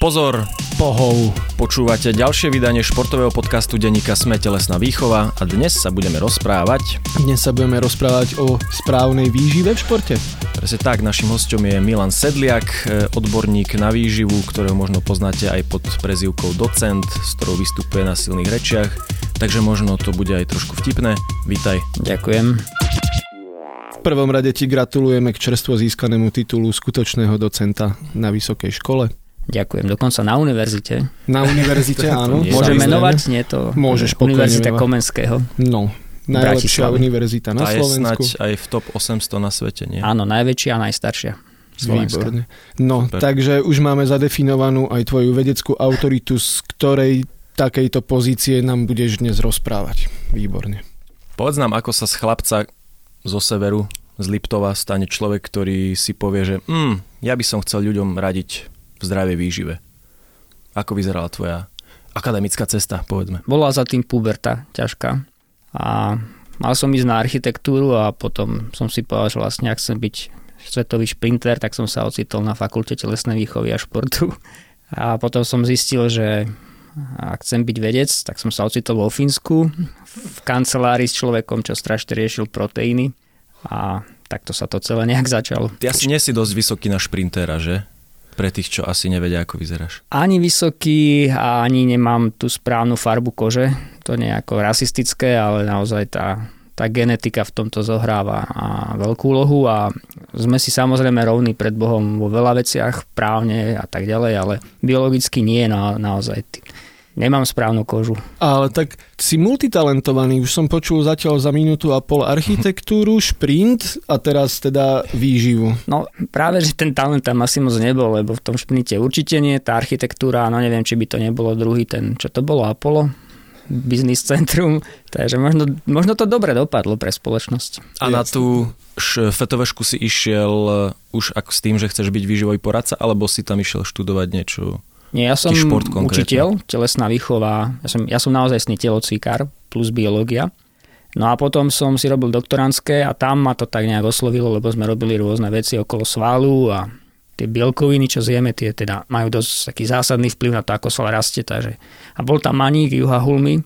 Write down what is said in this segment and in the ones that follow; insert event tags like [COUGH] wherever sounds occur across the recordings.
Pozor, Pohov. počúvate ďalšie vydanie športového podcastu denníka Sme telesná výchova a dnes sa budeme rozprávať. Dnes sa budeme rozprávať o správnej výžive v športe. Presne tak, našim hostom je Milan Sedliak, e, odborník na výživu, ktorého možno poznáte aj pod prezývkou docent, s ktorou vystupuje na silných rečiach, takže možno to bude aj trošku vtipné. Vítaj. Ďakujem. V prvom rade ti gratulujeme k čerstvo získanému titulu skutočného docenta na vysokej škole. Ďakujem. Dokonca na univerzite. Na univerzite, [LAUGHS] áno. Môžem menovať? Nie to Môžeš Univerzita. Komenského. No, najlepšia univerzita na Tá je Slovensku. snať aj v top 800 na svete, nie? Áno, najväčšia a najstaršia. Slovenska. Výborne. No, Super. takže už máme zadefinovanú aj tvoju vedeckú autoritu, z ktorej takejto pozície nám budeš dnes rozprávať. Výborne. Povedz nám, ako sa z chlapca zo severu, z Liptova, stane človek, ktorý si povie, že mm, ja by som chcel ľuďom radiť v zdravej výžive. Ako vyzerala tvoja akademická cesta, povedzme. Bola za tým puberta ťažká. A mal som ísť na architektúru a potom som si povedal, že vlastne ak chcem byť svetový šprinter, tak som sa ocitol na fakulte telesnej výchovy a športu. A potom som zistil, že ak chcem byť vedec, tak som sa ocitol vo Fínsku v kancelárii s človekom, čo strašne riešil proteíny a takto sa to celé nejak začalo. Ty asi nie si dosť vysoký na šprintera, že? Pre tých, čo asi nevedia, ako vyzeráš. Ani vysoký ani nemám tú správnu farbu kože. To nie je ako rasistické, ale naozaj tá, tá genetika v tomto zohráva a veľkú úlohu a sme si samozrejme rovní pred Bohom vo veľa veciach, právne a tak ďalej, ale biologicky nie na, naozaj. Ty. Nemám správnu kožu. Ale tak si multitalentovaný, už som počul zatiaľ za minútu a pol architektúru, šprint a teraz teda výživu. No práve, že ten talent tam asi moc nebol, lebo v tom šprinte určite nie, tá architektúra, no neviem, či by to nebolo druhý ten, čo to bolo, Apollo, Business Centrum, [LAUGHS] takže možno, možno to dobre dopadlo pre spoločnosť. A na tú šfetovešku si išiel už ako s tým, že chceš byť výživový poradca, alebo si tam išiel študovať niečo? Nie, ja som šport konkrétne? učiteľ, telesná výchova, ja som, ja som naozaj sný telocvíkar plus biológia. No a potom som si robil doktorantské a tam ma to tak nejak oslovilo, lebo sme robili rôzne veci okolo svalu a tie bielkoviny, čo zjeme, tie teda majú dosť taký zásadný vplyv na to, ako sval rastie. Takže. A bol tam Maník Juha Hulmy,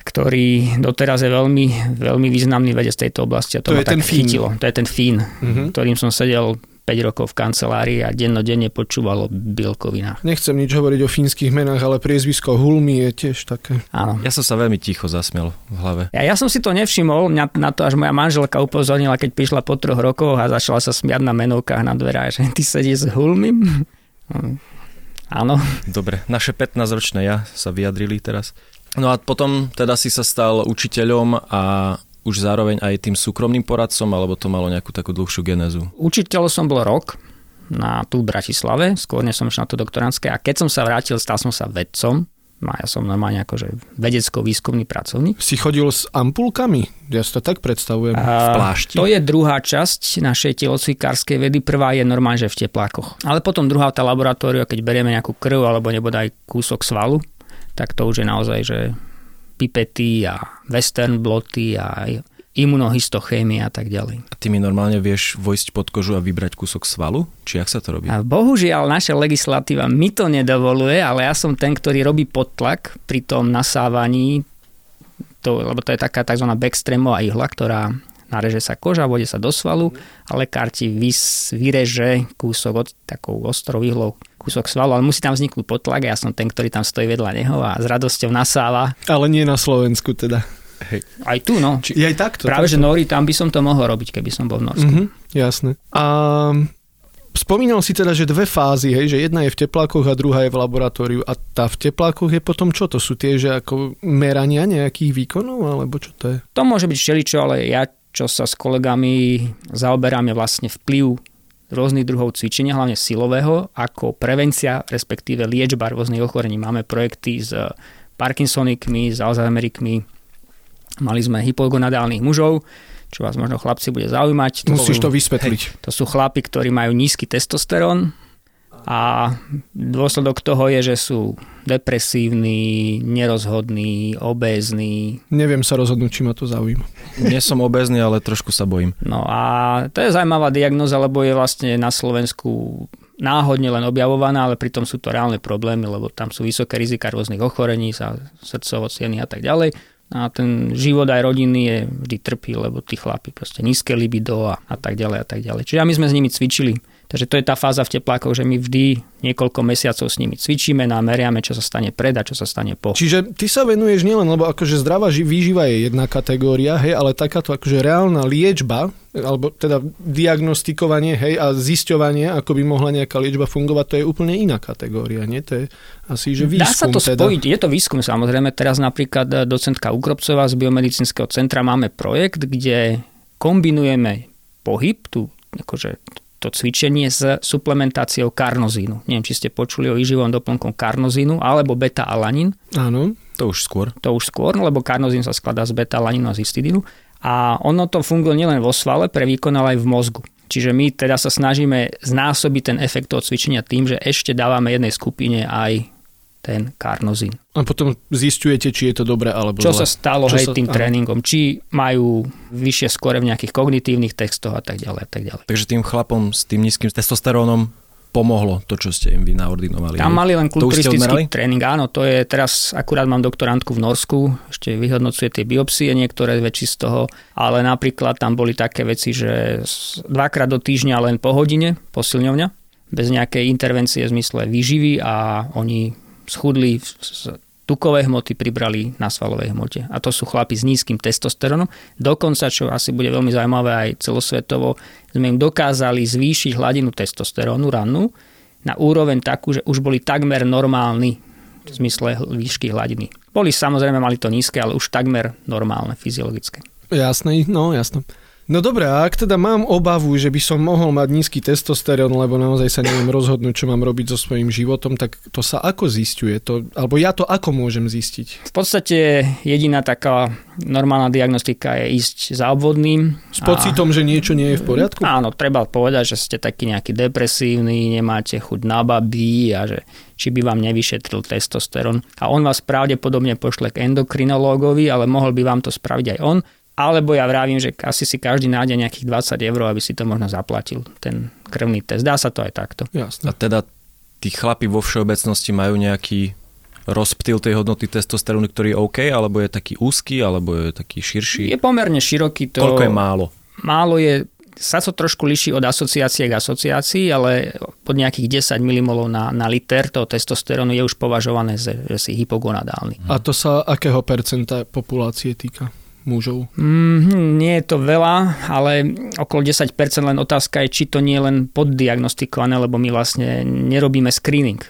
ktorý doteraz je veľmi, veľmi významný vedec tejto oblasti a to, To ma je ten tak Fín. chytilo. To je ten Fín, Mhm. ktorým som sedel 5 rokov v kancelárii a dennodenne počúval o bielkovinách. Nechcem nič hovoriť o fínskych menách, ale priezvisko Hulmi je tiež také. Áno. Ja som sa veľmi ticho zasmiel v hlave. Ja, ja som si to nevšimol, mňa na to až moja manželka upozornila, keď prišla po troch rokoch a začala sa smiať na menovkách na dverách, že ty sedíš s Hulmim? Hm, Áno. Dobre, naše 15-ročné ja sa vyjadrili teraz. No a potom teda si sa stal učiteľom a už zároveň aj tým súkromným poradcom, alebo to malo nejakú takú dlhšiu genézu? Učiteľ som bol rok na tu v Bratislave, skôr som išiel na to doktorantské a keď som sa vrátil, stal som sa vedcom. No ja som normálne akože vedecko-výskumný pracovník. Si chodil s ampulkami? Ja si to tak predstavujem. A plášti? To je druhá časť našej telocvikárskej vedy. Prvá je normálne, že v teplákoch. Ale potom druhá tá laboratória, keď berieme nejakú krv alebo nebodaj kúsok svalu, tak to už je naozaj, že pipety a western bloty a imunohistochémia a tak ďalej. A ty mi normálne vieš vojsť pod kožu a vybrať kúsok svalu? Či jak sa to robí? A bohužiaľ naša legislatíva mi to nedovoluje, ale ja som ten, ktorý robí podtlak pri tom nasávaní, to, lebo to je taká tzv. backstreamová ihla, ktorá nareže sa koža, vode sa do svalu a lekár ti vys, vyreže kúsok od takou ostrou ihlou kúsok svalu, ale musí tam vzniknúť podtlak a ja som ten, ktorý tam stojí vedľa neho a s radosťou nasáva. Ale nie na Slovensku teda. Hej. Aj tu, no. Je aj takto? Práve, takto. že Nori, tam by som to mohol robiť, keby som bol v Norsku. Mhm, jasné. A spomínal si teda, že dve fázy, hej, že jedna je v teplákoch a druhá je v laboratóriu. A tá v teplákoch je potom čo? To sú tie, že ako merania nejakých výkonov, alebo čo to je? To môže byť všeličo, ale ja, čo sa s kolegami zaoberám, je vlastne vplyv rôznych druhov cvičenia, hlavne silového, ako prevencia, respektíve liečba rôznych ochorení. Máme projekty s Parkinsonikmi, s Alzheimerikmi, mali sme hypogonadálnych mužov, čo vás možno chlapci bude zaujímať. To Musíš to vysvetliť. to sú chlapi, ktorí majú nízky testosterón a dôsledok toho je, že sú depresívni, nerozhodní, obézni. Neviem sa rozhodnúť, či ma to zaujíma. Nie som obezný, ale trošku sa bojím. No a to je zaujímavá diagnoza, lebo je vlastne na Slovensku náhodne len objavovaná, ale pritom sú to reálne problémy, lebo tam sú vysoké rizika rôznych ochorení, sa srdcovo a tak ďalej. A ten život aj rodiny je vždy trpí, lebo tí chlapi proste nízke libido a, a tak ďalej a tak ďalej. Čiže my sme s nimi cvičili Takže to je tá fáza v teplákoch, že my vždy niekoľko mesiacov s nimi cvičíme, meriame, čo sa stane pred a čo sa stane po. Čiže ty sa venuješ nielen, lebo akože zdravá výživa je jedna kategória, hej, ale takáto akože reálna liečba, alebo teda diagnostikovanie, hej, a zisťovanie, ako by mohla nejaká liečba fungovať, to je úplne iná kategória, nie? To je asi, že výskum. Dá sa to teda. spojiť, je to výskum samozrejme. Teraz napríklad docentka Ukropcová z biomedicínskeho centra máme projekt, kde kombinujeme pohyb, tú akože to cvičenie s suplementáciou karnozínu. Neviem, či ste počuli o výživom doplnkom karnozínu alebo beta-alanín. Áno. To už skôr. To už skôr, lebo karnozín sa skladá z beta-alanínu a z histidínu. A ono to funguje nielen vo svale pre výkon, ale aj v mozgu. Čiže my teda sa snažíme znásobiť ten efekt toho cvičenia tým, že ešte dávame jednej skupine aj ten karnozín. A potom zistujete, či je to dobré alebo Čo zle. sa stalo Čo hej, sa, tým áno. tréningom, či majú vyššie skore v nejakých kognitívnych textoch a tak ďalej a tak ďalej. Takže tým chlapom s tým nízkym testosterónom pomohlo to, čo ste im vy naordinovali. Tam mali len kulturistický tréning, áno, to je teraz, akurát mám doktorantku v Norsku, ešte vyhodnocuje tie biopsie, niektoré väčší z toho, ale napríklad tam boli také veci, že dvakrát do týždňa len po hodine posilňovňa, bez nejakej intervencie v zmysle výživy a oni schudli z tukovej hmoty, pribrali na svalovej hmote. A to sú chlapi s nízkym testosterónom. Dokonca, čo asi bude veľmi zaujímavé aj celosvetovo, sme im dokázali zvýšiť hladinu testosterónu rannú na úroveň takú, že už boli takmer normálni v zmysle výšky hladiny. Boli samozrejme, mali to nízke, ale už takmer normálne, fyziologické. Jasné, no jasné. No dobré, a ak teda mám obavu, že by som mohol mať nízky testosterón, lebo naozaj sa neviem rozhodnúť, čo mám robiť so svojím životom, tak to sa ako zistuje? To, alebo ja to ako môžem zistiť? V podstate jediná taká normálna diagnostika je ísť za obvodným. S pocitom, že niečo nie je v poriadku? Áno, treba povedať, že ste taký nejaký depresívny, nemáte chuť na baby a že či by vám nevyšetril testosterón. A on vás pravdepodobne pošle k endokrinológovi, ale mohol by vám to spraviť aj on. Alebo ja vravím, že asi si každý nájde nejakých 20 eur, aby si to možno zaplatil, ten krvný test. Dá sa to aj takto. Jasné. A teda tí chlapi vo všeobecnosti majú nejaký rozptyl tej hodnoty testosterónu, ktorý je OK, alebo je taký úzky, alebo je taký širší? Je pomerne široký. To... Koľko je málo? Málo je, sa to trošku liší od asociácie k asociácii, ale pod nejakých 10 mmol na, na liter toho testosterónu je už považované, že, že si hypogonadálny. A to sa akého percenta populácie týka? Mužov? Mm, nie je to veľa, ale okolo 10% len otázka je, či to nie je len poddiagnostikované, lebo my vlastne nerobíme screening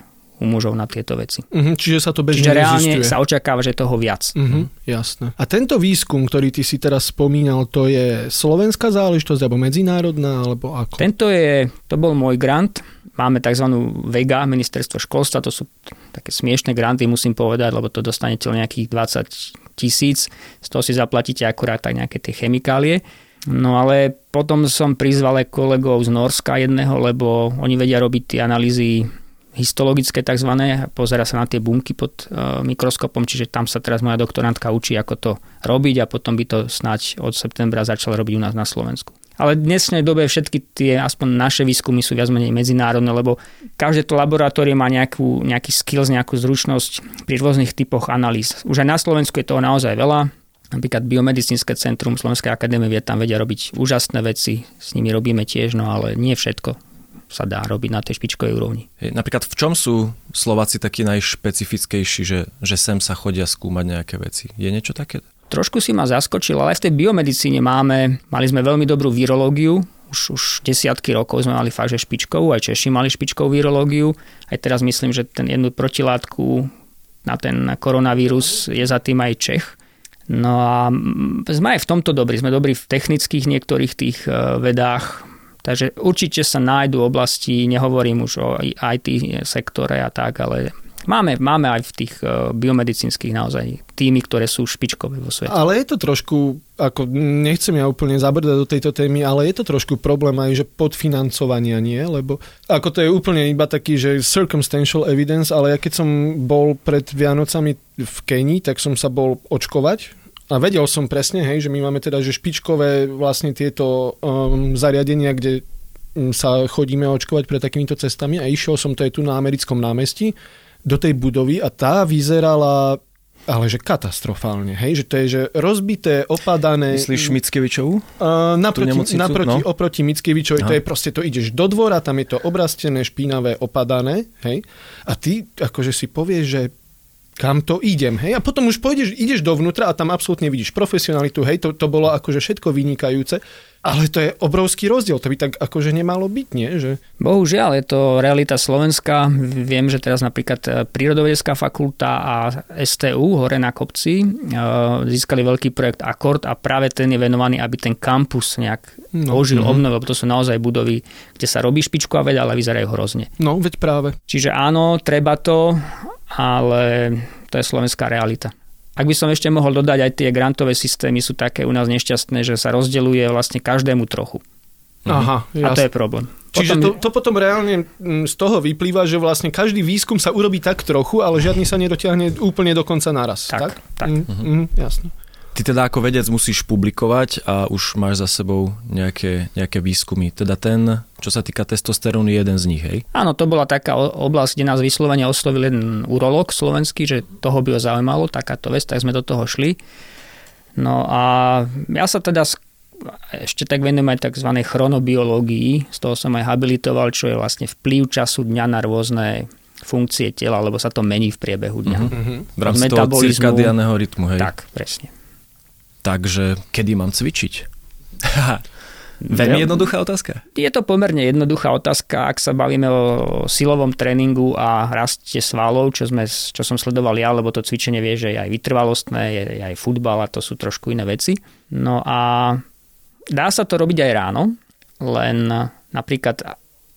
u mužov na tieto veci. Uh-huh, čiže sa to bežne Čiže reálne nezistuje. sa očakáva, že je toho viac. Uh-huh, jasné. A tento výskum, ktorý ty si teraz spomínal, to je slovenská záležitosť, alebo medzinárodná, alebo ako? Tento je, to bol môj grant, máme tzv. VEGA, ministerstvo školstva, to sú také smiešné granty, musím povedať, lebo to dostanete nejakých 20 tisíc, z toho si zaplatíte akurát tak nejaké tie chemikálie. No ale potom som prizval aj kolegov z Norska jedného, lebo oni vedia robiť tie analýzy histologické tzv. Pozera sa na tie bunky pod uh, mikroskopom, čiže tam sa teraz moja doktorantka učí, ako to robiť a potom by to snáď od septembra začal robiť u nás na Slovensku. Ale v dnešnej dobe všetky tie, aspoň naše výskumy sú viac menej medzinárodné, lebo každé to laboratórium má nejakú, nejaký skills, nejakú zručnosť pri rôznych typoch analýz. Už aj na Slovensku je toho naozaj veľa. Napríklad Biomedicínske centrum Slovenskej akadémie vied tam vedia robiť úžasné veci, s nimi robíme tiež, no ale nie všetko sa dá robiť na tej špičkovej úrovni. Napríklad v čom sú Slováci takí najšpecifickejší, že, že sem sa chodia skúmať nejaké veci? Je niečo také? Trošku si ma zaskočil, ale aj v tej biomedicíne máme, mali sme veľmi dobrú virológiu, už, už desiatky rokov sme mali fakt, že špičkovú, aj Češi mali špičkovú virológiu. Aj teraz myslím, že ten jednu protilátku na ten koronavírus je za tým aj Čech. No a sme aj v tomto dobrí, sme dobrí v technických niektorých tých e, vedách, takže určite sa nájdú oblasti, nehovorím už o IT sektore a tak, ale Máme, máme aj v tých uh, biomedicínskych naozaj týmy, ktoré sú špičkové vo svete. Ale je to trošku, ako nechcem ja úplne zabrdať do tejto témy, ale je to trošku problém aj, že podfinancovania nie, lebo ako to je úplne iba taký, že circumstantial evidence, ale ja keď som bol pred Vianocami v Kenii, tak som sa bol očkovať a vedel som presne, hej, že my máme teda že špičkové vlastne tieto um, zariadenia, kde mm, sa chodíme očkovať pre takýmito cestami a išiel som, to je tu na americkom námestí, do tej budovy a tá vyzerala ale že katastrofálne, hej, že to je že rozbité, opadané. Myslíš Mickevičovú? Uh, naproti, naproti no? oproti Mickevičovi, to je proste, to ideš do dvora, tam je to obrastené, špinavé, opadané, hej, a ty akože si povieš, že kam to idem, hej, a potom už pôjdeš, ideš dovnútra a tam absolútne vidíš profesionalitu, hej, to, to bolo akože všetko vynikajúce ale to je obrovský rozdiel, to by tak akože nemalo byť, nie? Že... Bohužiaľ, je to realita Slovenska. Viem, že teraz napríklad e, Prírodovedecká fakulta a STU hore na kopci e, získali veľký projekt Akord a práve ten je venovaný, aby ten kampus nejak no, ožil, uh-huh. obnovil, to sú naozaj budovy, kde sa robí špičková veda, ale vyzerajú hrozne. No, veď práve. Čiže áno, treba to, ale to je slovenská realita. Ak by som ešte mohol dodať, aj tie grantové systémy sú také u nás nešťastné, že sa rozdeluje vlastne každému trochu. Aha, jasne. A to je problém. Čiže potom... to, to potom reálne mm, z toho vyplýva, že vlastne každý výskum sa urobí tak trochu, ale žiadny sa nedotiahne úplne do konca naraz. Tak, tak. tak. Mm, uh-huh. mm, jasne. Ty teda ako vedec musíš publikovať a už máš za sebou nejaké, nejaké výskumy. Teda ten, čo sa týka testosterónu, je jeden z nich, hej? Áno, to bola taká oblasť, kde nás vyslovene oslovil jeden urolog slovenský, že toho by ho zaujímalo, takáto vec, tak sme do toho šli. No a ja sa teda ešte tak venujem aj tzv. chronobiológii, z toho som aj habilitoval, čo je vlastne vplyv času dňa na rôzne funkcie tela, lebo sa to mení v priebehu dňa. Uh-huh. V rámci toho cirkadianého rytmu, hej? Tak, presne. Takže kedy mám cvičiť? [LAUGHS] Veľmi jednoduchá otázka. Je to pomerne jednoduchá otázka, ak sa bavíme o silovom tréningu a raste svalov, čo, sme, čo som sledoval ja, lebo to cvičenie vie, že je aj vytrvalostné, je, je aj futbal a to sú trošku iné veci. No a dá sa to robiť aj ráno, len napríklad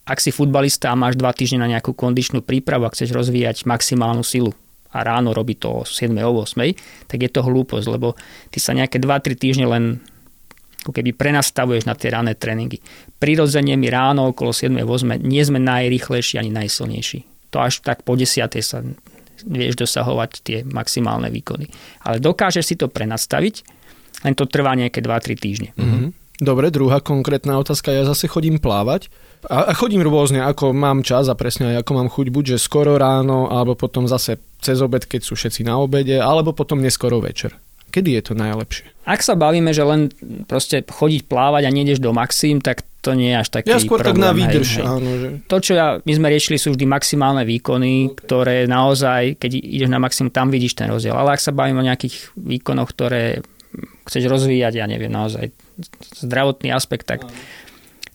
ak si futbalista a máš dva týždne na nejakú kondičnú prípravu a chceš rozvíjať maximálnu silu, a ráno robí to o 7 o 8, tak je to hlúposť, lebo ty sa nejaké 2-3 týždne len keby prenastavuješ na tie rané tréningy. Prirodzene mi ráno okolo 7 8 nie sme najrychlejší ani najsilnejší. To až tak po 10 sa vieš dosahovať tie maximálne výkony. Ale dokážeš si to prenastaviť, len to trvá nejaké 2-3 týždne. Mm-hmm. Dobre, druhá konkrétna otázka. Ja zase chodím plávať a, a chodím rôzne, ako mám čas a presne aj ako mám chuť, buď že skoro ráno, alebo potom zase cez obed, keď sú všetci na obede, alebo potom neskoro večer. Kedy je to najlepšie? Ak sa bavíme, že len proste chodiť plávať a nejdeš do maxim, tak to nie je až taký Ja skôr problém, tak na výdrž. Hej, áno, že... To, čo ja, my sme riešili, sú vždy maximálne výkony, ktoré naozaj, keď ideš na maximum, tam vidíš ten rozdiel. Ale ak sa bavíme o nejakých výkonoch, ktoré chceš rozvíjať, ja neviem, naozaj zdravotný aspekt, tak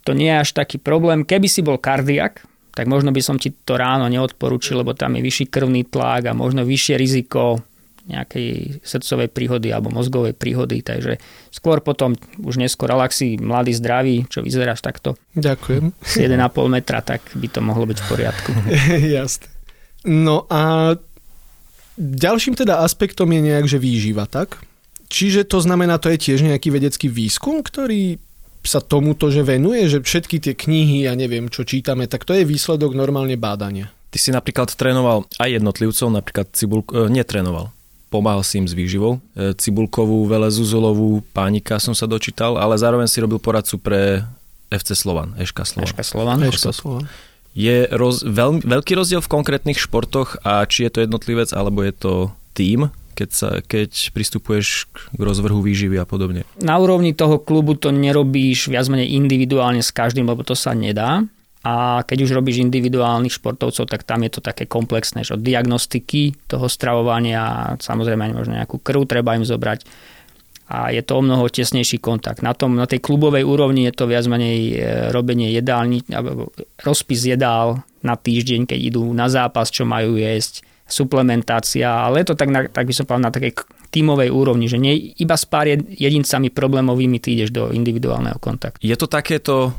to nie je až taký problém. Keby si bol kardiak, tak možno by som ti to ráno neodporúčil, lebo tam je vyšší krvný tlak a možno vyššie riziko nejakej srdcovej príhody alebo mozgovej príhody, takže skôr potom už neskôr, si mladý, zdravý, čo vyzeráš takto Ďakujem. 1,5 metra, tak by to mohlo byť v poriadku. [LAUGHS] Jasne. No a ďalším teda aspektom je nejak, že výživa, tak? Čiže to znamená, to je tiež nejaký vedecký výskum, ktorý sa tomuto, že venuje, že všetky tie knihy, ja neviem, čo čítame, tak to je výsledok normálne bádania. Ty si napríklad trénoval aj jednotlivcov, napríklad Cibulk, e, netrénoval. Pomáhal si im s výživou. E, Cibulkovú, Velezuzolovú, Pánika som sa dočítal, ale zároveň si robil poradcu pre FC Slovan, Eška Slovan. Eška Slovan. Eška Slovan. Je roz, veľ, veľký rozdiel v konkrétnych športoch a či je to jednotlivec alebo je to tým, keď, sa, keď pristupuješ k rozvrhu výživy a podobne? Na úrovni toho klubu to nerobíš viac menej individuálne s každým, lebo to sa nedá. A keď už robíš individuálnych športovcov, tak tam je to také komplexné, že od diagnostiky toho stravovania, samozrejme možno nejakú krv treba im zobrať, a je to o mnoho tesnejší kontakt. Na, tom, na tej klubovej úrovni je to viac menej e, robenie jedálni, rozpis jedál na týždeň, keď idú na zápas, čo majú jesť, suplementácia, ale je to tak, na, tak by som povedal, na takej tímovej úrovni, že nie iba s pár jedincami problémovými ty ideš do individuálneho kontaktu. Je to takéto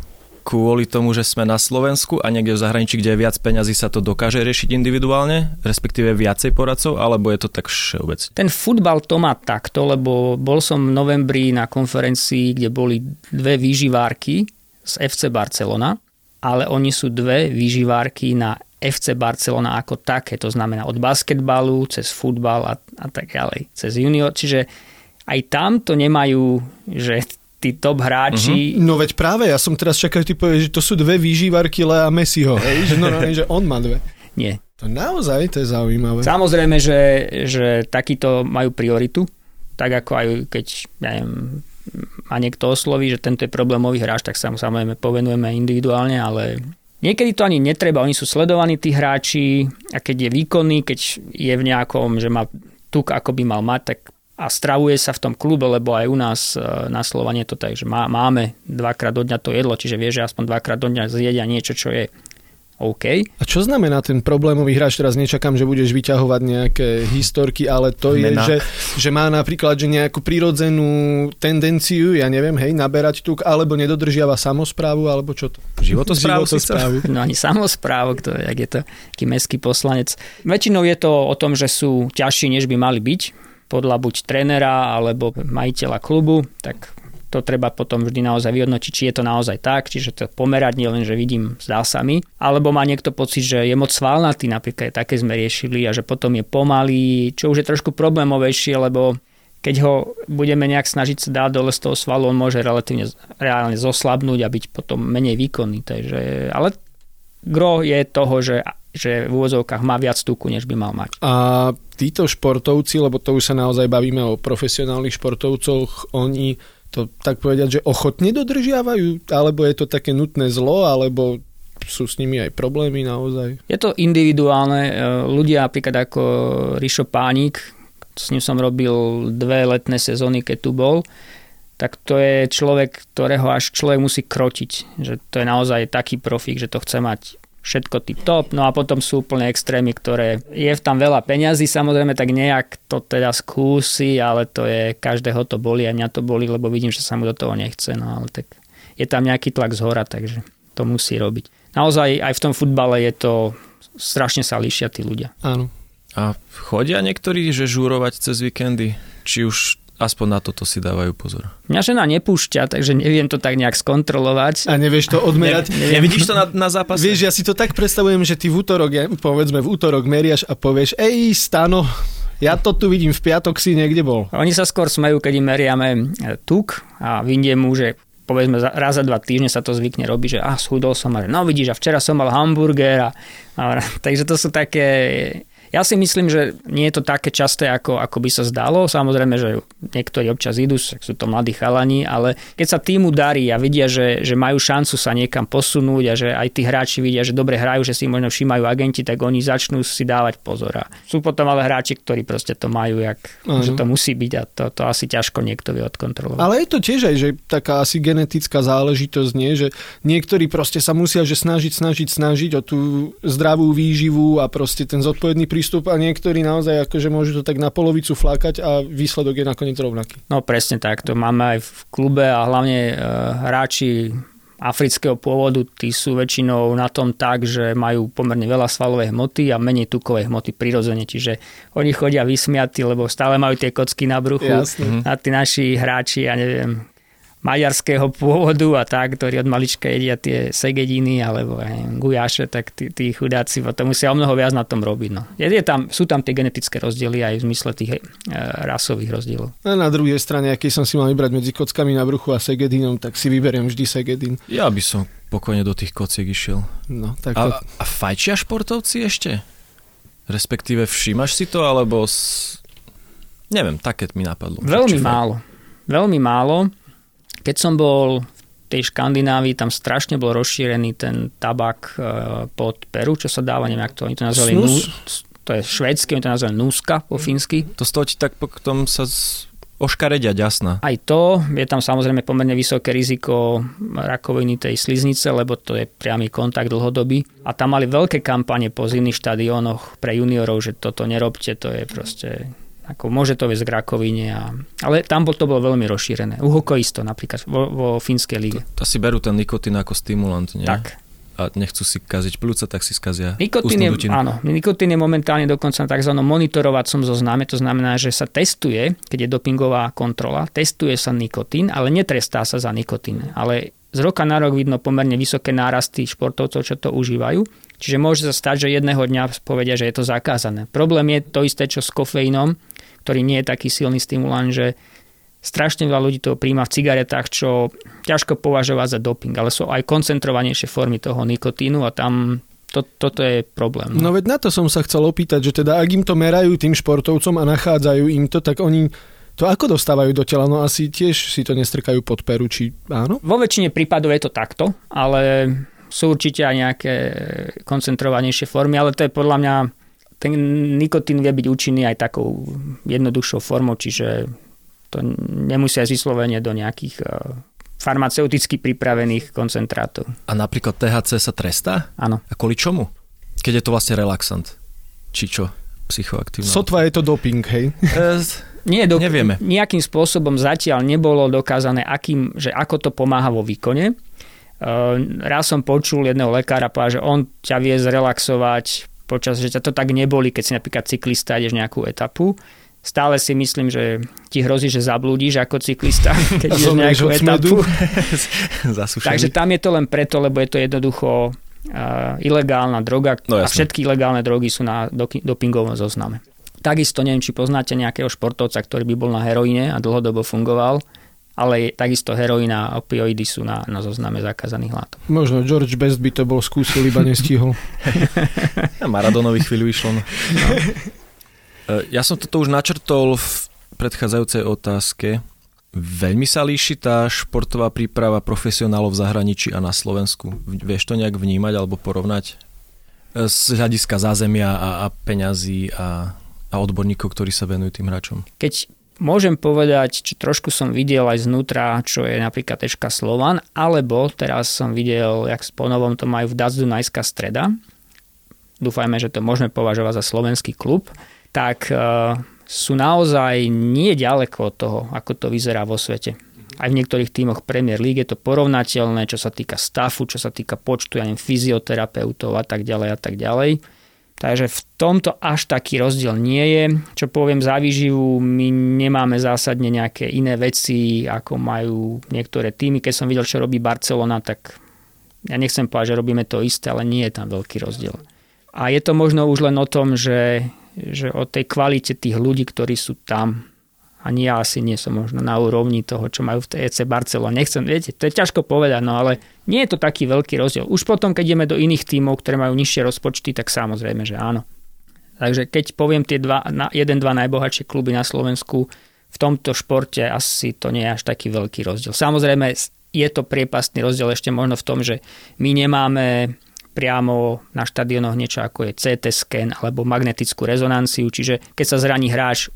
kvôli tomu, že sme na Slovensku a niekde v zahraničí, kde je viac peňazí, sa to dokáže riešiť individuálne, respektíve viacej poradcov, alebo je to tak všeobecne? Ten futbal to má takto, lebo bol som v novembri na konferencii, kde boli dve výživárky z FC Barcelona, ale oni sú dve výživárky na FC Barcelona ako také, to znamená od basketbalu cez futbal a, a tak ďalej, cez junior, čiže aj tam to nemajú, že tí top hráči. Uh-huh. No veď práve, ja som teraz čakal, že ty povieš, že to sú dve výživarky Lea Messiho, hej? že normálne, že on má dve. Nie. To naozaj, to je zaujímavé. Samozrejme, že, že takíto majú prioritu, tak ako aj keď, ja neviem, ma niekto osloví, že tento je problémový hráč, tak sa mu samozrejme povenujeme individuálne, ale Niekedy to ani netreba, oni sú sledovaní tí hráči a keď je výkonný, keď je v nejakom, že má tuk, ako by mal mať, tak a stravuje sa v tom klube, lebo aj u nás e, na Slovanie to tak, že má, máme dvakrát do dňa to jedlo, čiže vie, že aspoň dvakrát do dňa zjedia niečo, čo je OK. A čo znamená ten problémový hráč? Teraz nečakám, že budeš vyťahovať nejaké historky, ale to Mena. je, že, že má napríklad že nejakú prirodzenú tendenciu, ja neviem, hej, naberať tuk, alebo nedodržiava samozprávu, alebo čo to? Životosprávu. Životosprávu. [LAUGHS] No ani samozprávu, kto, jak je to taký meský poslanec. Väčšinou je to o tom, že sú ťažší, než by mali byť podľa buď trénera alebo majiteľa klubu, tak to treba potom vždy naozaj vyhodnotiť, či je to naozaj tak, čiže to pomerať nie len, že vidím, zdá sa mi, alebo má niekto pocit, že je moc svalnatý, napríklad také sme riešili a že potom je pomalý, čo už je trošku problémovejšie, lebo keď ho budeme nejak snažiť sa dať dole z toho svalu, on môže relatívne reálne zoslabnúť a byť potom menej výkonný. Takže, ale gro je toho, že, že v úvozovkách má viac tuku, než by mal mať. A títo športovci, lebo to už sa naozaj bavíme o profesionálnych športovcoch, oni to tak povedať, že ochotne dodržiavajú, alebo je to také nutné zlo, alebo sú s nimi aj problémy naozaj? Je to individuálne. E, ľudia napríklad ako Rišo Pánik, s ním som robil dve letné sezóny, keď tu bol, tak to je človek, ktorého až človek musí krotiť. Že to je naozaj taký profík, že to chce mať všetko tip top, no a potom sú úplne extrémy, ktoré je tam veľa peňazí, samozrejme tak nejak to teda skúsi, ale to je, každého to boli a mňa to boli, lebo vidím, že sa mu do toho nechce, no ale tak je tam nejaký tlak z hora, takže to musí robiť. Naozaj aj v tom futbale je to, strašne sa líšia tí ľudia. Áno. A chodia niektorí, že žúrovať cez víkendy? Či už Aspoň na toto si dávajú pozor. Mňa žena nepúšťa, takže neviem to tak nejak skontrolovať. A nevieš to odmerať? Ne, nevidíš to na, na zápase? Vieš, ja si to tak predstavujem, že ty v útorok, povedzme v útorok meriaš a povieš, ej, Stano, ja to tu vidím, v piatok si niekde bol. Oni sa skôr smejú, keď im meriame e, tuk a vyndie mu, že povedzme raz za dva týždne sa to zvykne robiť, že ah, schudol som a no vidíš, a včera som mal hamburger a, a takže to sú také ja si myslím, že nie je to také časté, ako, ako by sa zdalo. Samozrejme, že niektorí občas idú, sú to mladí chalani, ale keď sa týmu darí a vidia, že, že majú šancu sa niekam posunúť a že aj tí hráči vidia, že dobre hrajú, že si možno všímajú agenti, tak oni začnú si dávať pozor. A sú potom ale hráči, ktorí proste to majú, jak, že to musí byť a to, to asi ťažko niekto vie odkontrolovať. Ale je to tiež aj, že taká asi genetická záležitosť, nie? že niektorí proste sa musia že snažiť, snažiť, snažiť o tú zdravú výživu a proste ten zodpovedný prístup a niektorí naozaj akože môžu to tak na polovicu flákať a výsledok je nakoniec rovnaký. No presne tak, to máme aj v klube a hlavne e, hráči afrického pôvodu, tí sú väčšinou na tom tak, že majú pomerne veľa svalovej hmoty a menej tukovej hmoty prirodzene, čiže oni chodia vysmiatí, lebo stále majú tie kocky na bruchu Jasne. a tí naši hráči, ja neviem, maďarského pôvodu a tak, ktorí od malička jedia tie segediny alebo aj gujáše, tak tí, tí chudáci potom musia o mnoho viac na tom robiť. No. Je, je tam, sú tam tie genetické rozdiely aj v zmysle tých e, rasových rozdielov. A na druhej strane, aký som si mal vybrať medzi kockami na bruchu a segedinom, tak si vyberiem vždy segedin. Ja by som pokojne do tých kociek išiel. No, tak a, a fajčia športovci ešte? Respektíve všímaš si to, alebo... S... Neviem, také mi napadlo. Veľmi málo. Veľmi málo. Keď som bol v tej Škandinávii, tam strašne bol rozšírený ten tabak e, pod Peru, čo sa dáva, neviem, ako to oni to nazvali. Nú, to je švédsky, oni to nazvali núska po fínsky. To stojí tak potom sa z oškaredia ďasna. Aj to, je tam samozrejme pomerne vysoké riziko rakoviny tej sliznice, lebo to je priamy kontakt dlhodobý. A tam mali veľké kampane po zimných štadiónoch pre juniorov, že toto nerobte, to je proste ako môže to viesť k rakovine. A, ale tam bol, to bolo veľmi rozšírené. U hokejisto napríklad vo, vo fínskej lige. To, to si berú ten nikotín ako stimulant, nie? Tak. A nechcú si kaziť plúca, tak si skazia nikotín je, áno, nikotín je momentálne dokonca na tzv. monitorovacom zozname, to znamená, že sa testuje, keď je dopingová kontrola, testuje sa nikotín, ale netrestá sa za nikotín. Ale z roka na rok vidno pomerne vysoké nárasty športovcov, čo to užívajú. Čiže môže sa stať, že jedného dňa povedia, že je to zakázané. Problém je to isté, čo s kofeínom, ktorý nie je taký silný stimulant, že strašne veľa ľudí toho príjma v cigaretách, čo ťažko považovať za doping, ale sú aj koncentrovanejšie formy toho nikotínu a tam to, toto je problém. No veď na to som sa chcel opýtať, že teda ak im to merajú tým športovcom a nachádzajú im to, tak oni to ako dostávajú do tela? No asi tiež si to nestrkajú pod peru, či áno? Vo väčšine prípadov je to takto, ale sú určite aj nejaké koncentrovanejšie formy, ale to je podľa mňa ten nikotín vie byť účinný aj takou jednoduchšou formou, čiže to nemusia ísť vyslovene do nejakých eh, farmaceuticky pripravených koncentrátov. A napríklad THC sa trestá? Áno. A kvôli čomu? Keď je to vlastne relaxant. Či čo? Psychoaktívna. Sotva je to doping, hej? E, Nie, do, Nevieme. Nejakým spôsobom zatiaľ nebolo dokázané, akým, že ako to pomáha vo výkone. Uh, raz som počul jedného lekára povedať, že on ťa vie zrelaxovať počas, že ťa to tak neboli, keď si napríklad cyklista ideš nejakú etapu. Stále si myslím, že ti hrozí, že zablúdiš ako cyklista, [LAUGHS] keď ideš nejakú etapu. [LAUGHS] Takže tam je to len preto, lebo je to jednoducho uh, ilegálna droga no, a všetky ilegálne drogy sú na dopingovom zozname. Takisto neviem, či poznáte nejakého športovca, ktorý by bol na heroíne a dlhodobo fungoval, ale takisto heroína a opioidy sú na, na zozname zakázaných látok. Možno George Best by to bol skúsil, iba nestihol. [LAUGHS] Maradonovi chvíľu išlo. No. [LAUGHS] Ja som toto už načrtol v predchádzajúcej otázke. Veľmi sa líši tá športová príprava profesionálov v zahraničí a na Slovensku. Vieš to nejak vnímať alebo porovnať? Z hľadiska zázemia a, a peňazí a a odborníkov, ktorí sa venujú tým hráčom? Keď môžem povedať, či trošku som videl aj znútra, čo je napríklad Eška Slovan, alebo teraz som videl, jak po novom to majú v Dazdu Najská streda, dúfajme, že to môžeme považovať za slovenský klub, tak uh, sú naozaj nie ďaleko od toho, ako to vyzerá vo svete. Aj v niektorých tímoch Premier League je to porovnateľné, čo sa týka stafu, čo sa týka počtu ja neviem, fyzioterapeutov a tak ďalej a tak ďalej. Takže v tomto až taký rozdiel nie je. Čo poviem za výživu, my nemáme zásadne nejaké iné veci, ako majú niektoré týmy. Keď som videl, čo robí Barcelona, tak ja nechcem povedať, že robíme to isté, ale nie je tam veľký rozdiel. A je to možno už len o tom, že, že o tej kvalite tých ľudí, ktorí sú tam, ani ja asi nie som možno na úrovni toho, čo majú v TEC Barcelona. Nechcem, viete, to je ťažko povedať, no ale nie je to taký veľký rozdiel. Už potom, keď ideme do iných tímov, ktoré majú nižšie rozpočty, tak samozrejme, že áno. Takže keď poviem tie dva, jeden, dva najbohatšie kluby na Slovensku, v tomto športe asi to nie je až taký veľký rozdiel. Samozrejme, je to priepastný rozdiel ešte možno v tom, že my nemáme priamo na štadionoch niečo ako je CT scan alebo magnetickú rezonanciu, čiže keď sa zraní hráč,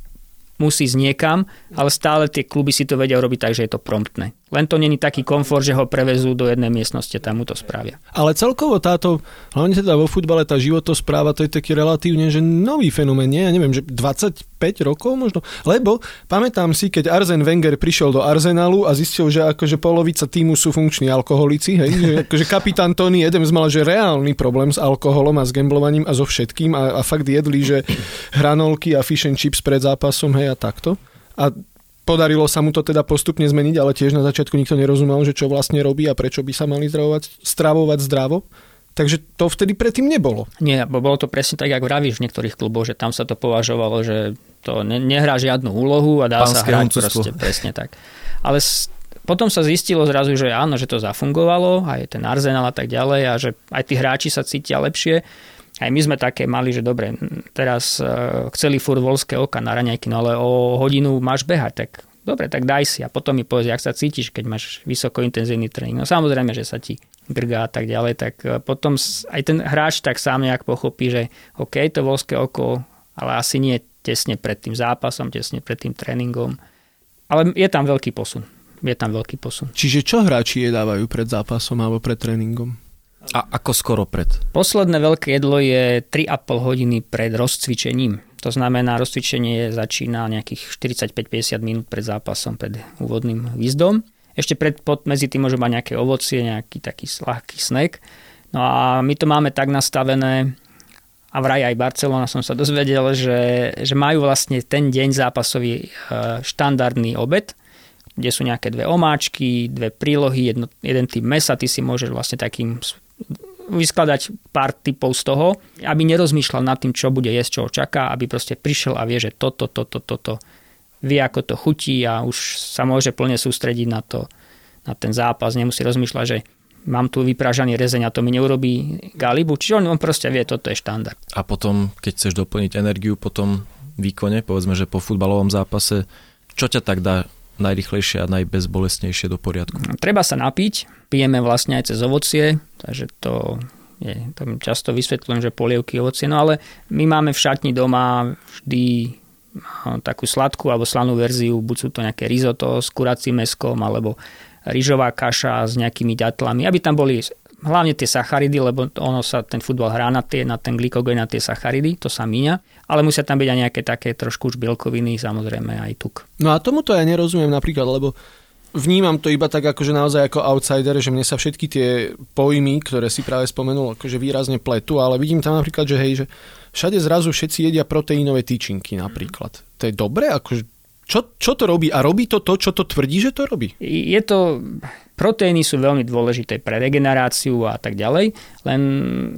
musí ísť niekam, ale stále tie kluby si to vedia urobiť tak, že je to promptné. Len to není taký komfort, že ho prevezú do jednej miestnosti, tam mu to spravia. Ale celkovo táto, hlavne teda vo futbale, tá životospráva, to je taký relatívne, že nový fenomén, nie? Ja neviem, že 25 rokov možno? Lebo pamätám si, keď Arzen Wenger prišiel do Arsenalu a zistil, že akože polovica týmu sú funkční alkoholici, hej? Že [LAUGHS] akože kapitán Tony Adams mal, že reálny problém s alkoholom a s gamblovaním a so všetkým a, a fakt jedli, že hranolky a fish and chips pred zápasom, hej, a takto. A Podarilo sa mu to teda postupne zmeniť, ale tiež na začiatku nikto nerozumel, že čo vlastne robí a prečo by sa mali zdravovať, stravovať zdravo. Takže to vtedy predtým nebolo. Nie, bo bolo to presne tak, ako vravíš v niektorých kluboch, že tam sa to považovalo, že to ne, nehrá žiadnu úlohu a dá Pánske sa hrať proste, presne tak. Ale s, potom sa zistilo zrazu, že áno, že to zafungovalo, aj ten arzenál a tak ďalej a že aj tí hráči sa cítia lepšie aj my sme také mali, že dobre, teraz uh, chceli furt volské oka na raňajky, no ale o hodinu máš behať, tak dobre, tak daj si a potom mi povedz, ak sa cítiš, keď máš vysokointenzívny tréning. No samozrejme, že sa ti grgá a tak ďalej, tak uh, potom aj ten hráč tak sám nejak pochopí, že OK, to volské oko, ale asi nie tesne pred tým zápasom, tesne pred tým tréningom. Ale je tam veľký posun. Je tam veľký posun. Čiže čo hráči jedávajú pred zápasom alebo pred tréningom? A ako skoro pred? Posledné veľké jedlo je 3,5 hodiny pred rozcvičením. To znamená, rozcvičenie začína nejakých 45-50 minút pred zápasom, pred úvodným výzdom. Ešte pred, pod, medzi tým môže mať nejaké ovocie, nejaký taký ľahký snack. No a my to máme tak nastavené, a vraj aj Barcelona som sa dozvedel, že, že majú vlastne ten deň zápasový e, štandardný obed, kde sú nejaké dve omáčky, dve prílohy, jedno, jeden typ mesa, ty si môžeš vlastne takým vyskladať pár typov z toho, aby nerozmýšľal nad tým, čo bude jesť, čo ho čaká, aby proste prišiel a vie, že toto, toto, toto vie, ako to chutí a už sa môže plne sústrediť na to, na ten zápas. Nemusí rozmýšľať, že mám tu vypražaný rezeň a to mi neurobí galibu. Čiže on, on proste vie, toto je štandard. A potom, keď chceš doplniť energiu po tom výkone, povedzme, že po futbalovom zápase, čo ťa tak dá najrychlejšie a najbezbolestnejšie do poriadku? Treba sa napiť, pijeme vlastne aj cez ovocie, takže to je, tam často vysvetľujem, že polievky ovocie, no ale my máme v šatni doma vždy takú sladkú alebo slanú verziu, buď sú to nejaké risotto s kuracím meskom alebo rýžová kaša s nejakými ďatlami, aby tam boli hlavne tie sacharidy, lebo ono sa ten futbal hrá na, tie, na ten glykogén, na tie sacharidy, to sa míňa, ale musia tam byť aj nejaké také trošku už bielkoviny, samozrejme aj tuk. No a tomuto ja nerozumiem napríklad, lebo vnímam to iba tak akože naozaj ako outsider, že mne sa všetky tie pojmy, ktoré si práve spomenul, akože výrazne pletu, ale vidím tam napríklad, že hej, že všade zrazu všetci jedia proteínové tyčinky napríklad. To je dobré? Akože čo, čo to robí? A robí to to, čo to tvrdí, že to robí? Je to... Proteíny sú veľmi dôležité pre regeneráciu a tak ďalej, len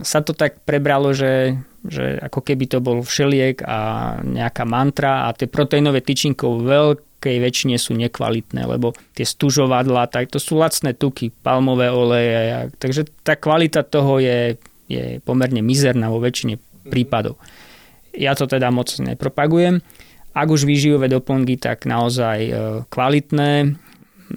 sa to tak prebralo, že, že ako keby to bol všeliek a nejaká mantra a tie proteínové tyčinkov veľkej väčšine sú nekvalitné, lebo tie stužovadla, tak to sú lacné tuky, palmové oleje, takže tá kvalita toho je, je pomerne mizerná vo väčšine prípadov. Ja to teda moc nepropagujem. Ak už výživové doplnky, tak naozaj e, kvalitné.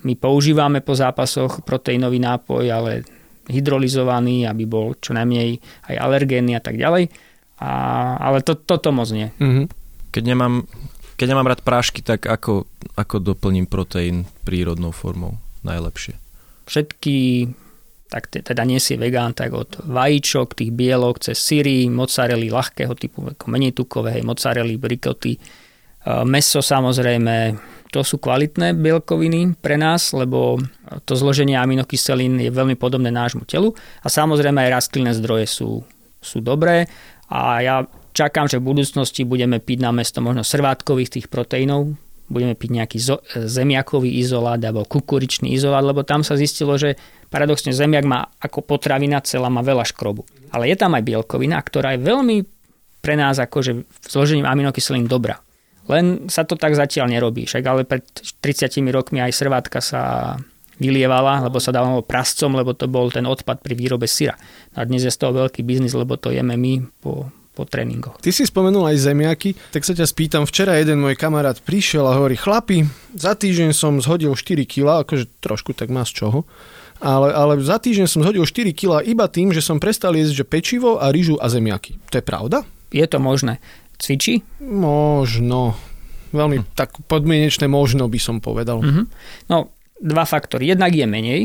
My používame po zápasoch proteínový nápoj, ale hydrolizovaný, aby bol čo najmenej aj alergénny a tak ďalej. A, ale to, toto moc nie. Mm-hmm. Keď nemám, keď nemám rád prášky, tak ako, ako doplním proteín prírodnou formou najlepšie? Všetky tak teda nie si vegán, tak od vajíčok, tých bielok, cez syry, mozzarelli ľahkého typu, ako menej tukové, hej, mozzarelli, brikoty, Meso samozrejme, to sú kvalitné bielkoviny pre nás, lebo to zloženie aminokyselín je veľmi podobné nášmu telu a samozrejme aj rastlinné zdroje sú, sú dobré a ja čakám, že v budúcnosti budeme piť na mesto možno srvátkových tých proteínov, budeme piť nejaký zo, zemiakový izolát alebo kukuričný izolát, lebo tam sa zistilo, že paradoxne zemiak má ako potravina celá má veľa škrobu. Ale je tam aj bielkovina, ktorá je veľmi pre nás akože zložením aminokyselín dobrá. Len sa to tak zatiaľ nerobí. Však ale pred 30 rokmi aj srvátka sa vylievala, lebo sa dávalo prascom, lebo to bol ten odpad pri výrobe syra. A dnes je z toho veľký biznis, lebo to jeme my po, po tréningoch. Ty si spomenul aj zemiaky, tak sa ťa spýtam, včera jeden môj kamarát prišiel a hovorí, chlapi, za týždeň som zhodil 4 kg, akože trošku tak má z čoho, ale, ale za týždeň som zhodil 4 kg iba tým, že som prestal jesť že pečivo a rýžu a zemiaky. To je pravda? Je to možné cvičí? Možno. Veľmi hm. tak podmienečné možno by som povedal. Mm-hmm. No, dva faktory. Jednak je menej,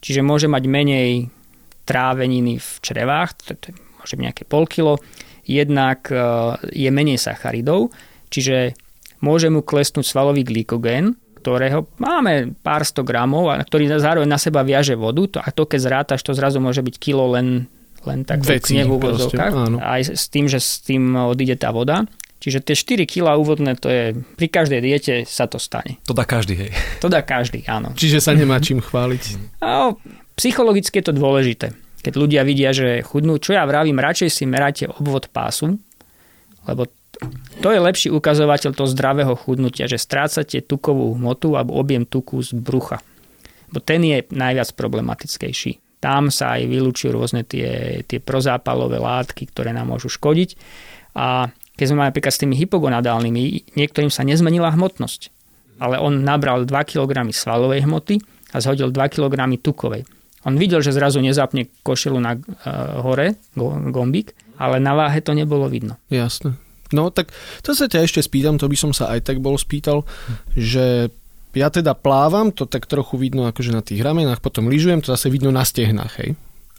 čiže môže mať menej tráveniny v črevách, to, to môže byť nejaké pol kilo. Jednak e, je menej sacharidov, čiže môže mu klesnúť svalový glykogén, ktorého máme pár sto gramov a ktorý zároveň na seba viaže vodu to, a to keď zrátaš, to zrazu môže byť kilo len len tak Veci, v úvodzovkách. Aj s tým, že s tým odíde tá voda. Čiže tie 4 kg úvodné, to je pri každej diete sa to stane. To dá každý, hej. To dá každý, áno. Čiže sa nemá čím chváliť. No, psychologicky je to dôležité. Keď ľudia vidia, že chudnú, čo ja vravím, radšej si meráte obvod pásu, lebo to je lepší ukazovateľ toho zdravého chudnutia, že strácate tukovú hmotu alebo objem tuku z brucha. Bo ten je najviac problematickejší. Tam sa aj vylúčujú rôzne tie, tie prozápalové látky, ktoré nám môžu škodiť. A keď sme mali napríklad s tými hypogonadálnymi, niektorým sa nezmenila hmotnosť. Ale on nabral 2 kg svalovej hmoty a zhodil 2 kg tukovej. On videl, že zrazu nezapne košelu na uh, hore, go, gombík, ale na váhe to nebolo vidno. Jasné. No tak to sa ťa ešte spýtam, to by som sa aj tak bol spýtal, že ja teda plávam, to tak trochu vidno akože na tých ramenách, potom lyžujem, to zase vidno na stehnách, hej.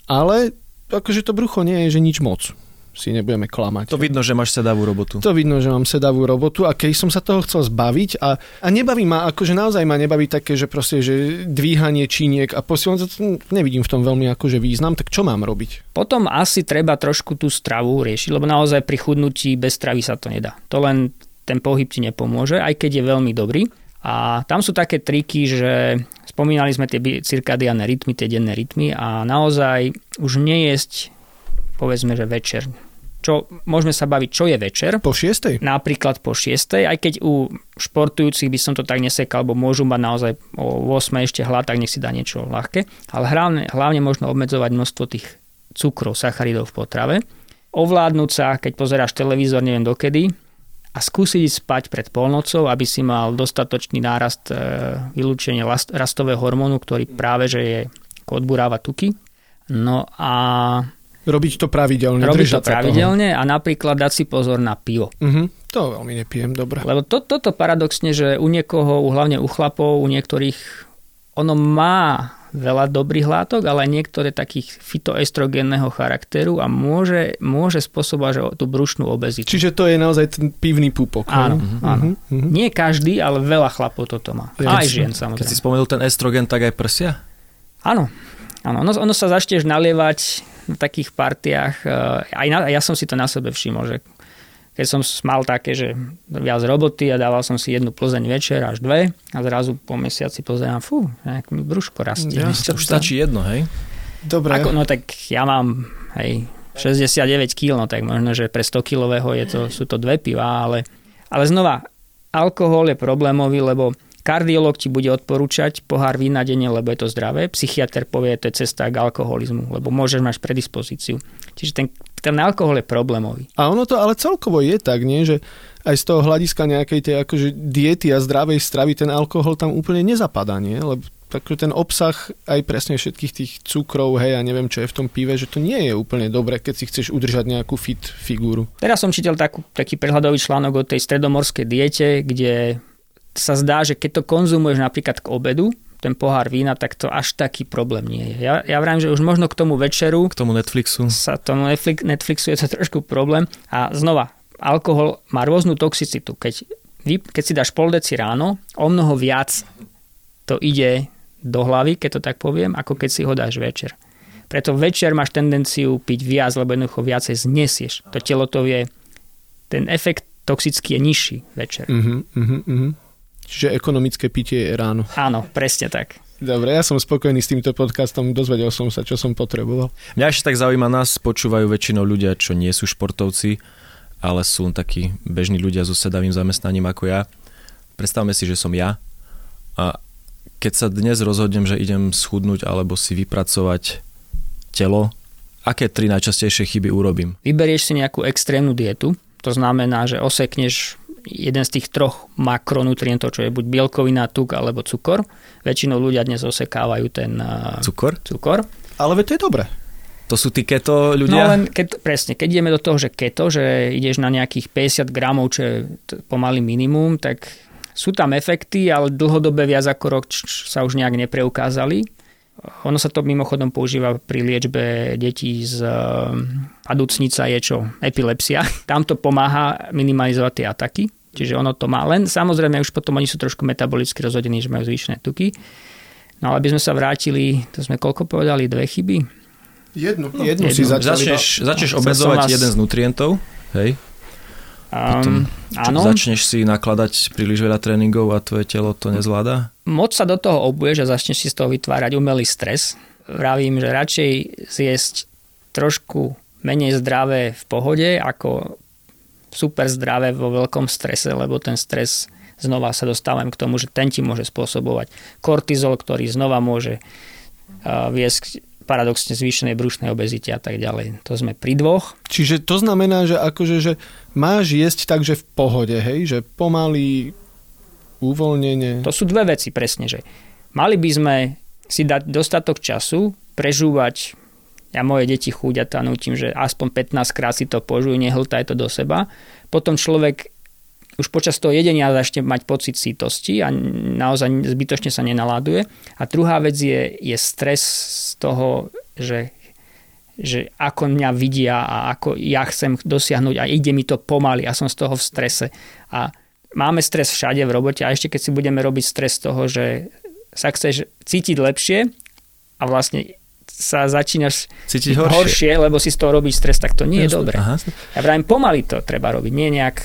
Ale akože to brucho nie je, že nič moc si nebudeme klamať. To vidno, že máš sedavú robotu. To vidno, že mám sedavú robotu a keď som sa toho chcel zbaviť a, a nebaví ma, akože naozaj ma nebaví také, že proste, že dvíhanie číniek a to nevidím v tom veľmi akože význam, tak čo mám robiť? Potom asi treba trošku tú stravu riešiť, lebo naozaj pri chudnutí bez stravy sa to nedá. To len ten pohyb ti nepomôže, aj keď je veľmi dobrý. A tam sú také triky, že spomínali sme tie cirkadiané rytmy, tie denné rytmy a naozaj už nejesť povedzme, že večer čo môžeme sa baviť, čo je večer. Po šiestej? Napríklad po šiestej, aj keď u športujúcich by som to tak nesekal, lebo môžu mať naozaj o 8 ešte hlad, tak nech si dá niečo ľahké. Ale hlavne, hlavne možno obmedzovať množstvo tých cukrov, sacharidov v potrave. Ovládnuť sa, keď pozeráš televízor, neviem dokedy, a skúsiť spať pred polnocou, aby si mal dostatočný nárast e, vylúčenia rastového hormónu, ktorý práve že je odburáva tuky. No a Robiť to pravidelne. Robiť to pravidelne toho. a napríklad dať si pozor na pivo. Uh-huh. To veľmi nepijem, dobre. Lebo to, toto paradoxne, že u niekoho, hlavne u chlapov, u niektorých, ono má veľa dobrých látok, ale niektoré takých fitoestrogénneho charakteru a môže, môže spôsobovať že tú brušnú obezitu. Čiže to je naozaj ten pivný púpok. Áno, uh-huh. áno. Uh-huh. Nie každý, ale veľa chlapov toto má. Ja, aj žien samozrejme. Keď si spomenul ten estrogen, tak aj prsia? Áno. Áno, ono, ono sa začneš nalievať v takých partiách. Eh, aj na, ja som si to na sebe všimol, že keď som mal také, že viac roboty a dával som si jednu Plzeň večer až dve a zrazu po mesiaci pozerám, fú, nejak mi brúško rastie. Ja, to už stačí jedno, hej? Dobre. Ako, no tak ja mám, hej, 69 kg, no tak možno, že pre 100 kilového je to, sú to dve piva, ale, ale znova, alkohol je problémový, lebo Kardiolog ti bude odporúčať pohár vína denne, lebo je to zdravé. Psychiatr povie, to je cesta k alkoholizmu, lebo môžeš mať predispozíciu. Čiže ten, ten alkohol je problémový. A ono to ale celkovo je tak, nie? že aj z toho hľadiska nejakej tej akože diety a zdravej stravy ten alkohol tam úplne nezapadá, nie? Lebo takže ten obsah aj presne všetkých tých cukrov, hej, a neviem, čo je v tom pive, že to nie je úplne dobre, keď si chceš udržať nejakú fit figúru. Teraz som čítal takú, taký prehľadový článok o tej stredomorskej diete, kde sa zdá, že keď to konzumuješ napríklad k obedu, ten pohár vína, tak to až taký problém nie je. Ja, ja vrajím, že už možno k tomu večeru... K tomu Netflixu. Sa tomu Netflix, Netflixu je to [LAUGHS] trošku problém. A znova, alkohol má rôznu toxicitu. Keď, keď si dáš pol deci ráno, o mnoho viac to ide do hlavy, keď to tak poviem, ako keď si ho dáš večer. Preto večer máš tendenciu piť viac, lebo jednoducho viacej znesieš. To telo to vie, ten efekt toxický je nižší večer. Uh-huh, uh-huh, uh-huh. Čiže ekonomické pitie je ráno. Áno, presne tak. Dobre, ja som spokojný s týmto podcastom, dozvedel som sa, čo som potreboval. Mňa ešte tak zaujíma, nás počúvajú väčšinou ľudia, čo nie sú športovci, ale sú takí bežní ľudia so sedavým zamestnaním ako ja. Predstavme si, že som ja a keď sa dnes rozhodnem, že idem schudnúť alebo si vypracovať telo, aké tri najčastejšie chyby urobím? Vyberieš si nejakú extrémnu dietu, to znamená, že osekneš jeden z tých troch makronutrientov, čo je buď bielkovina, tuk alebo cukor. Väčšinou ľudia dnes osekávajú ten cukor. cukor. Ale to je dobré. To sú tí keto ľudia? No len keď, presne, keď ideme do toho, že keto, že ideš na nejakých 50 gramov, čo je pomaly minimum, tak sú tam efekty, ale dlhodobé viac ako rok sa už nejak nepreukázali. Ono sa to mimochodom používa pri liečbe detí z aducnica je čo? Epilepsia. [LAUGHS] Tam to pomáha minimalizovať tie ataky. Čiže ono to má. Len samozrejme už potom oni sú trošku metabolicky rozhodení, že majú zvýšené tuky. No ale aby sme sa vrátili, to sme koľko povedali, dve chyby? Jednu. No, jednu, jednu si začali. Začneš, začneš obezovať vás... jeden z nutrientov, hej? Potom um, áno. začneš si nakladať príliš veľa tréningov a tvoje telo to nezvláda? Moc sa do toho obuješ a začneš si z toho vytvárať umelý stres. Vravím, že radšej zjesť trošku menej zdravé v pohode ako super zdravé vo veľkom strese, lebo ten stres znova sa dostávam k tomu, že ten ti môže spôsobovať kortizol, ktorý znova môže viesť paradoxne zvýšenej brušnej obezite a tak ďalej. To sme pri dvoch. Čiže to znamená, že akože, že máš jesť takže v pohode, hej? Že pomaly, uvoľnenie. To sú dve veci presne, že mali by sme si dať dostatok času, prežúvať ja moje deti chúďatá nutím, že aspoň 15 krát si to požujú, nehltaj to do seba. Potom človek už počas toho jedenia začne mať pocit sítosti a naozaj zbytočne sa nenaláduje. A druhá vec je, je stres z toho, že, že ako mňa vidia a ako ja chcem dosiahnuť a ide mi to pomaly a som z toho v strese. A máme stres všade v robote a ešte keď si budeme robiť stres z toho, že sa chceš cítiť lepšie a vlastne sa začínaš cítiť horšie. horšie, lebo si z toho robíš stres, tak to nie Jasne. je dobré. Aha. Ja vravím, pomaly to treba robiť, nie nejak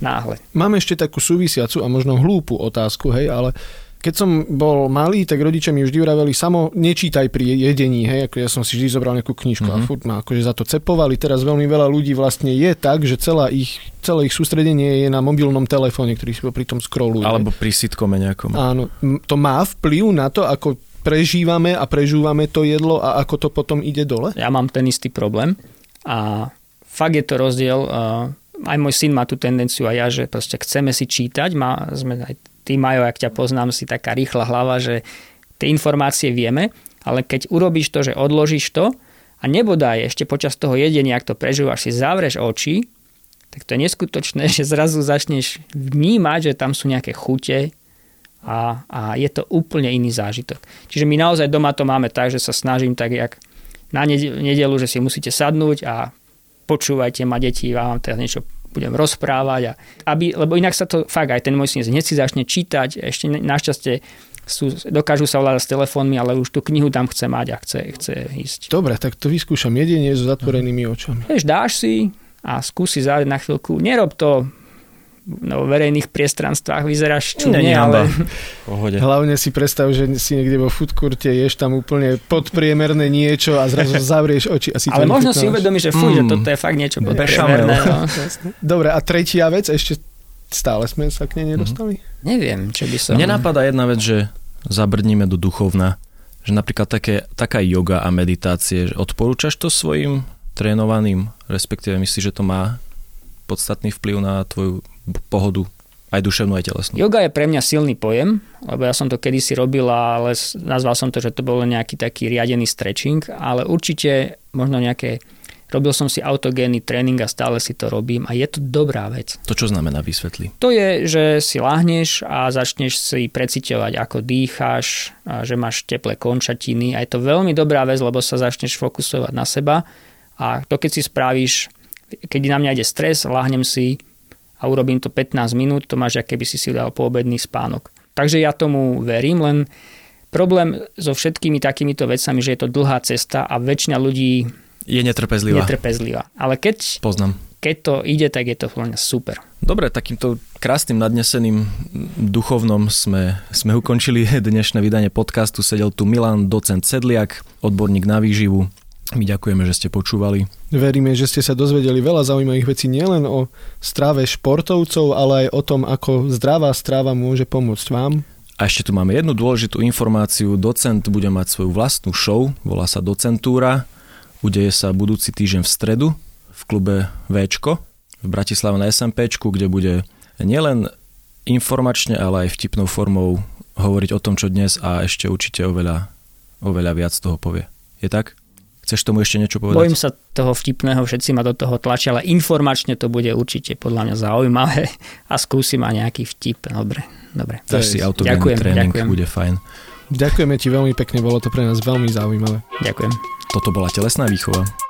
náhle. Máme ešte takú súvisiacu a možno hlúpu otázku, hej, ale keď som bol malý, tak rodičia mi vždy uraveli, samo nečítaj pri jedení, hej, ako ja som si vždy zobral nejakú knižku mm-hmm. a Mhm. furt ma akože za to cepovali. Teraz veľmi veľa ľudí vlastne je tak, že celá ich, celé ich sústredenie je na mobilnom telefóne, ktorý si pri tom scrolluje. Alebo pri sitkome nejakom. Áno, to má vplyv na to, ako prežívame a prežúvame to jedlo a ako to potom ide dole? Ja mám ten istý problém a fakt je to rozdiel. uh, Aj môj syn má tú tendenciu a ja, že proste chceme si čítať. Má, sme aj ty, Majo, ak ťa poznám, si taká rýchla hlava, že tie informácie vieme, ale keď urobíš to, že odložíš to a nebodaj ešte počas toho jedenia, ak to prežívaš, si zavreš oči, tak to je neskutočné, [LAUGHS] že zrazu začneš vnímať, že tam sú nejaké chute a, a je to úplne iný zážitok. Čiže my naozaj doma to máme tak, že sa snažím tak, jak na nede- nedelu, že si musíte sadnúť a počúvajte ma deti, ja vám teraz niečo budem rozprávať. A aby, lebo inak sa to fakt aj ten môj syn hneď si začne čítať, ešte našťastie sú, dokážu sa vládať s telefónmi, ale už tú knihu tam chce mať a chce, chce ísť. Dobre, tak to vyskúšam jedenie so zatvorenými očami. Vieš, dáš si a skúsi zájsť na chvíľku. Nerob to no, verejných priestranstvách, vyzeráš čudne, Není ale. Pohode. Hlavne si predstav, že si niekde vo foodcourte ješ tam úplne podpriemerné niečo a zrazu [LAUGHS] zavrieš oči a si ale možno si uvedomíš, že fuj, že Mm. toto je fakt niečo podpriemerné. No. [LAUGHS] Dobre, a tretia vec, ešte stále sme sa k nej nedostali? Neviem, čo by som... Mne napadá jedna vec, že zabrdníme do duchovna. Že napríklad také, taká yoga a meditácie. Že odporúčaš to svojim trénovaným, respektíve myslíš, že to má podstatný vplyv na tvoju pohodu, aj duševnú, aj telesnú. Yoga je pre mňa silný pojem, lebo ja som to kedysi robila, ale nazval som to, že to bol nejaký taký riadený stretching, ale určite možno nejaké robil som si autogénny tréning a stále si to robím a je to dobrá vec. To čo znamená vysvetli? To je, že si láhneš a začneš si preciťovať, ako dýcháš, a že máš teplé končatiny a je to veľmi dobrá vec, lebo sa začneš fokusovať na seba a to keď si spravíš, keď na mňa ide stres, láhnem si a urobím to 15 minút, to máš, keby si si dal poobedný spánok. Takže ja tomu verím, len problém so všetkými takýmito vecami, že je to dlhá cesta a väčšina ľudí Je netrpezlivá. netrpezlivá. Ale keď, Poznám. keď to ide, tak je to mňa super. Dobre, takýmto krásnym nadneseným duchovnom sme, sme ukončili dnešné vydanie podcastu. Sedel tu Milan, docent Sedliak, odborník na výživu. My ďakujeme, že ste počúvali. Veríme, že ste sa dozvedeli veľa zaujímavých vecí nielen o strave športovcov, ale aj o tom, ako zdravá strava môže pomôcť vám. A ešte tu máme jednu dôležitú informáciu. Docent bude mať svoju vlastnú show, volá sa Docentúra. Udeje sa budúci týždeň v stredu v klube Včko v Bratislave na SMPčku, kde bude nielen informačne, ale aj vtipnou formou hovoriť o tom, čo dnes a ešte určite oveľa, oveľa viac toho povie. Je tak? Chceš tomu ešte niečo povedať? Bojím sa toho vtipného, všetci ma do toho tlačia, ale informačne to bude určite podľa mňa zaujímavé a skúsim aj nejaký vtip. Dobre, dobre. Dáš si autogénny Ďakujem, tréning, ďakujem. bude fajn. Ďakujeme ti veľmi pekne, bolo to pre nás veľmi zaujímavé. Ďakujem. Toto bola telesná výchova.